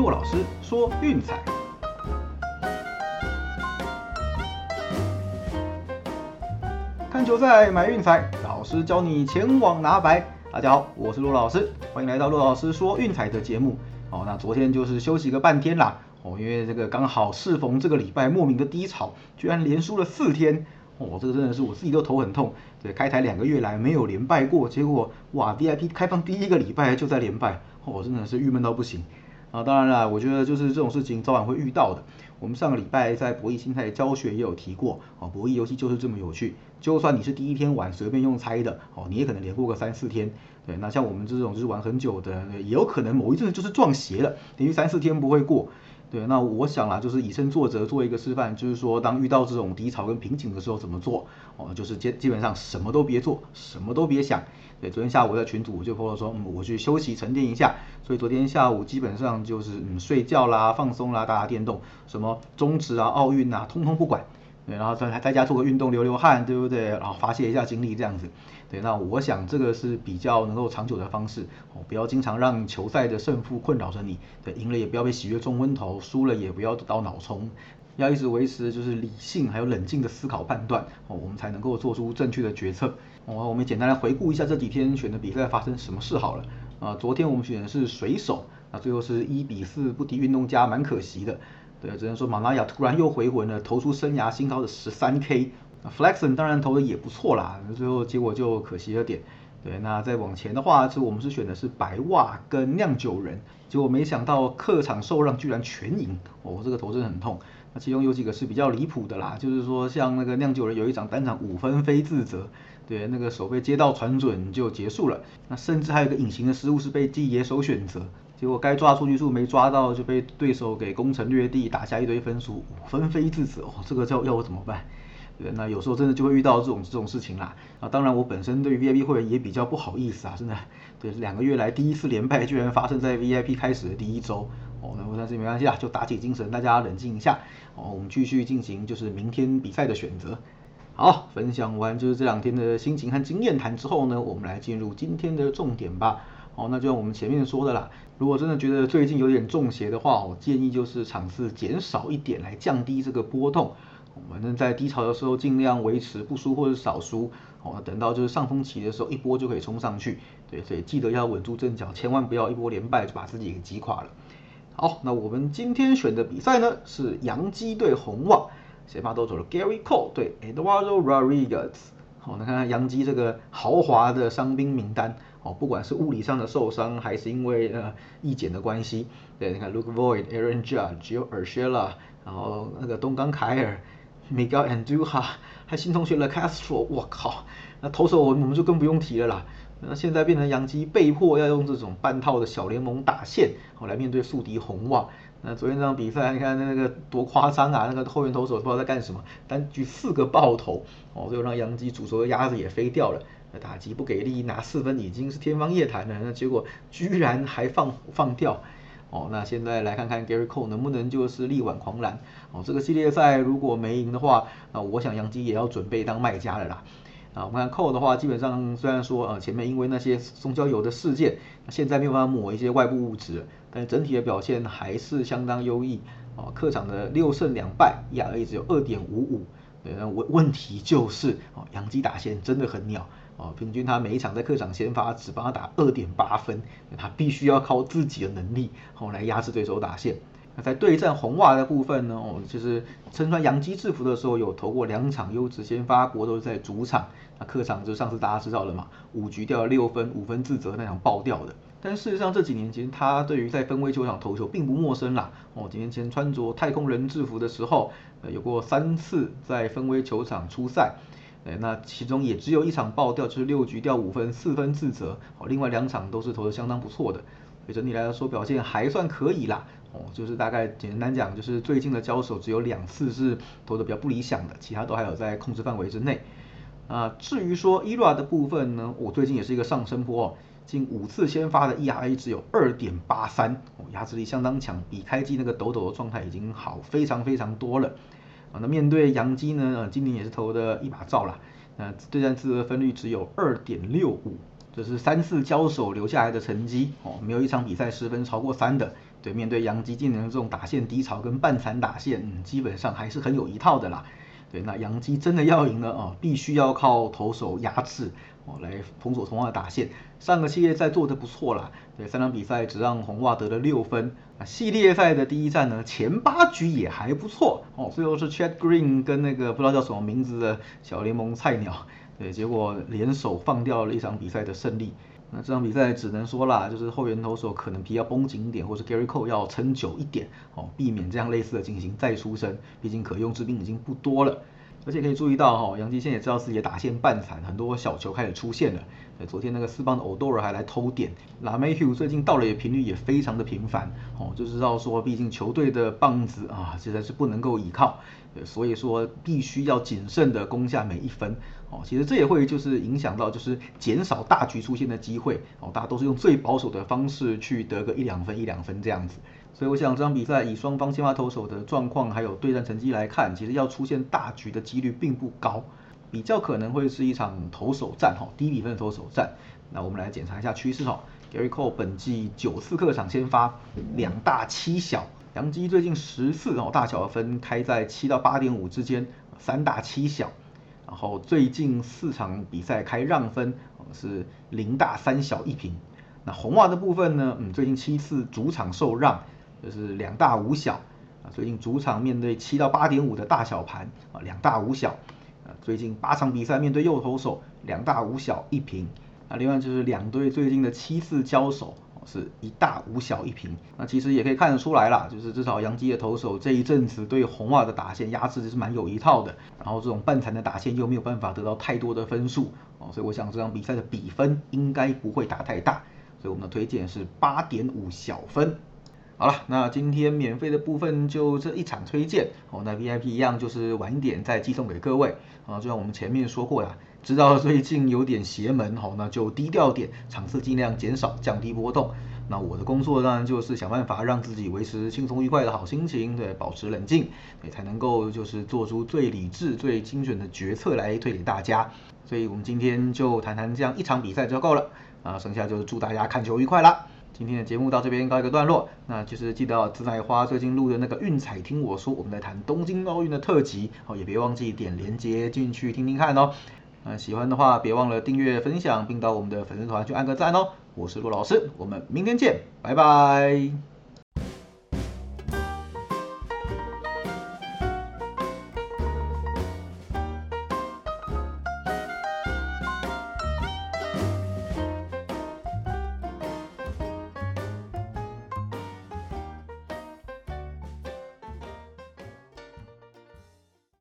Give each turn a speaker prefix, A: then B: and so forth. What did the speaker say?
A: 骆老师说运彩。看球赛买运彩，老师教你前往拿白。大家好，我是骆老师，欢迎来到骆老师说运彩的节目。哦，那昨天就是休息个半天啦。哦，因为这个刚好适逢这个礼拜莫名的低潮，居然连输了四天。哦，这个真的是我自己都头很痛。对，开台两个月来没有连败过，结果哇，VIP 开放第一个礼拜就在连败，哦，真的是郁闷到不行。啊，当然了，我觉得就是这种事情早晚会遇到的。我们上个礼拜在博弈心态教学也有提过，哦，博弈游戏就是这么有趣。就算你是第一天玩随便用猜的，哦，你也可能连过个三四天。对，那像我们这种就是玩很久的，也有可能某一阵子就是撞邪了，连续三四天不会过。对，那我想啦，就是以身作则，做一个示范，就是说，当遇到这种低潮跟瓶颈的时候怎么做？哦，就是基基本上什么都别做，什么都别想。对，昨天下午在群组我就说说，嗯，我去休息沉淀一下。所以昨天下午基本上就是嗯睡觉啦、放松啦、打打电动，什么中职啊、奥运啊，通通不管。对，然后在在家做个运动，流流汗，对不对？然后发泄一下精力这样子。对，那我想这个是比较能够长久的方式哦，不要经常让球赛的胜负困扰着你。对，赢了也不要被喜悦冲昏头，输了也不要得到脑冲，要一直维持就是理性还有冷静的思考判断哦，我们才能够做出正确的决策。哦，我们简单来回顾一下这几天选的比赛发生什么事好了。啊，昨天我们选的是水手，那最后是一比四不敌运动家，蛮可惜的。对，只能说马拉雅突然又回魂了，投出生涯新高的十三 K。Flexon 当然投的也不错啦，最后结果就可惜了点。对，那再往前的话，是我们是选的是白袜跟酿酒人，结果没想到客场受让居然全赢，哦，这个投真的很痛。那其中有几个是比较离谱的啦，就是说像那个酿酒人有一场单场五分非自责，对，那个手被接到传准就结束了。那甚至还有一个隐形的失误是被记野手选择，结果该抓出局数没抓到就被对手给攻城略地，打下一堆分数，五分非自责，哦，这个叫要我怎么办？对，那有时候真的就会遇到这种这种事情啦。啊，当然我本身对于 VIP 会员也比较不好意思啊，真的。对，两个月来第一次连败居然发生在 VIP 开始的第一周。哦，那但是没关系啊，就打起精神，大家冷静一下。哦，我们继续进行就是明天比赛的选择。好，分享完就是这两天的心情和经验谈之后呢，我们来进入今天的重点吧。哦，那就像我们前面说的啦，如果真的觉得最近有点中邪的话，我建议就是场次减少一点来降低这个波动。我们在低潮的时候尽量维持不输或者少输，哦，等到就是上风期的时候一波就可以冲上去，对，所以记得要稳住阵脚，千万不要一波连败就把自己给击垮了。好，那我们今天选的比赛呢是洋基对红袜，先发都走了 Gary Cole 对 Eduardo Rodriguez。好，那看看洋基这个豪华的伤兵名单，哦，不管是物理上的受伤，还是因为呃意检的关系，对，你看 Luke Voigt、Aaron Judge、有 Urshela，然后那个东冈凯尔。Miguel Andujar，还新同学了 Castro，我靠，那投手我们就更不用提了啦。那现在变成杨基被迫要用这种半套的小联盟打线，哦来面对宿敌红袜。那昨天这场比赛，你看那个多夸张啊！那个后援投手不知道在干什么，单局四个爆头，哦，最后让杨基主投的鸭子也飞掉了。打击不给力，拿四分已经是天方夜谭了。那结果居然还放放掉。哦，那现在来看看 Gary Cole 能不能就是力挽狂澜。哦，这个系列赛如果没赢的话，那我想杨基也要准备当卖家了啦。啊，我们看 Cole 的话，基本上虽然说呃前面因为那些松焦油的事件，现在没有办法抹一些外部物质，但整体的表现还是相当优异。哦，客场的六胜两败，ERA 只有二点五五。对，那问问题就是哦，杨基打线真的很鸟。哦，平均他每一场在客场先发只帮他打二点八分，他必须要靠自己的能力哦来压制对手打线。那在对战红袜的部分呢，哦就是身穿洋基制服的时候有投过两场优质先发，不过都是在主场。那客场就上次大家知道了嘛，五局掉了六分，五分自责那场爆掉的。但事实上这几年其实他对于在分威球场投球并不陌生啦。哦，几年前穿着太空人制服的时候，呃有过三次在分威球场出赛。哎，那其中也只有一场爆掉，就是六局掉五分，四分自责。哦，另外两场都是投的相当不错的，所以整体来说表现还算可以啦。哦，就是大概简单讲，就是最近的交手只有两次是投的比较不理想的，其他都还有在控制范围之内。啊，至于说 ERA 的部分呢，我最近也是一个上升坡哦，近五次先发的 ERA 只有二点八三，哦，压制力相当强，比开机那个抖抖的状态已经好非常非常多了。啊，那面对杨基呢？呃，今年也是投的一把照啦。那对战次得分率只有二点六五，这是三次交手留下来的成绩哦，没有一场比赛失分超过三的。对，面对杨基今年的这种打线低潮跟半残打线，嗯，基本上还是很有一套的啦。对，那杨基真的要赢了啊，必须要靠投手压制哦，来封锁红袜的打线。上个系列赛做的不错啦，对，三场比赛只让红袜得了六分。那系列赛的第一战呢，前八局也还不错哦，最后是 Chad Green 跟那个不知道叫什么名字的小联盟菜鸟，对，结果联手放掉了一场比赛的胜利。那这场比赛只能说啦，就是后援投手可能皮要绷紧一点，或是 Gary Cole 要撑久一点哦，避免这样类似的情形再出生。毕竟可用之兵已经不多了，而且可以注意到哈，杨基现在也知道自己打线半残，很多小球开始出现了。昨天那个四棒的 Odor 还来偷点，拉梅 Hugh 最近到了也频率也非常的频繁哦，就知道说，毕竟球队的棒子啊，实在是不能够依靠。所以说必须要谨慎的攻下每一分哦，其实这也会就是影响到就是减少大局出现的机会哦，大家都是用最保守的方式去得个一两分一两分这样子，所以我想这场比赛以双方先发投手的状况还有对战成绩来看，其实要出现大局的几率并不高，比较可能会是一场投手战哈，低比分的投手战。那我们来检查一下趋势哈，Gary Cole 本季九次客场先发两大七小。杨基最近十次哦大小的分开在七到八点五之间，三大七小，然后最近四场比赛开让分是零大三小一平。那红袜的部分呢，嗯，最近七次主场受让就是两大五小啊，最近主场面对七到八点五的大小盘啊，两大五小啊，最近八场比赛面对右投手两大五小一平。那另外就是两队最近的七次交手。是一大五小一平，那其实也可以看得出来啦，就是至少杨基的投手这一阵子对红袜的打线压制是蛮有一套的，然后这种半残的打线又没有办法得到太多的分数哦，所以我想这场比赛的比分应该不会打太大，所以我们的推荐是八点五小分。好了，那今天免费的部分就这一场推荐哦，那 VIP 一样就是晚一点再寄送给各位啊，就像我们前面说过啦。知道最近有点邪门，好，那就低调点，场次尽量减少，降低波动。那我的工作当然就是想办法让自己维持轻松愉快的好心情，对，保持冷静，对，才能够就是做出最理智、最精准的决策来推给大家。所以我们今天就谈谈这样一场比赛就够了，啊，剩下就是祝大家看球愉快啦。今天的节目到这边告一个段落，那就是记得紫奶花最近录的那个运彩听我说，我们在谈东京奥运的特辑，哦，也别忘记点连接进去听听看哦。那喜欢的话，别忘了订阅、分享，并到我们的粉丝团去按个赞哦。我是陆老师，我们明天见，拜拜。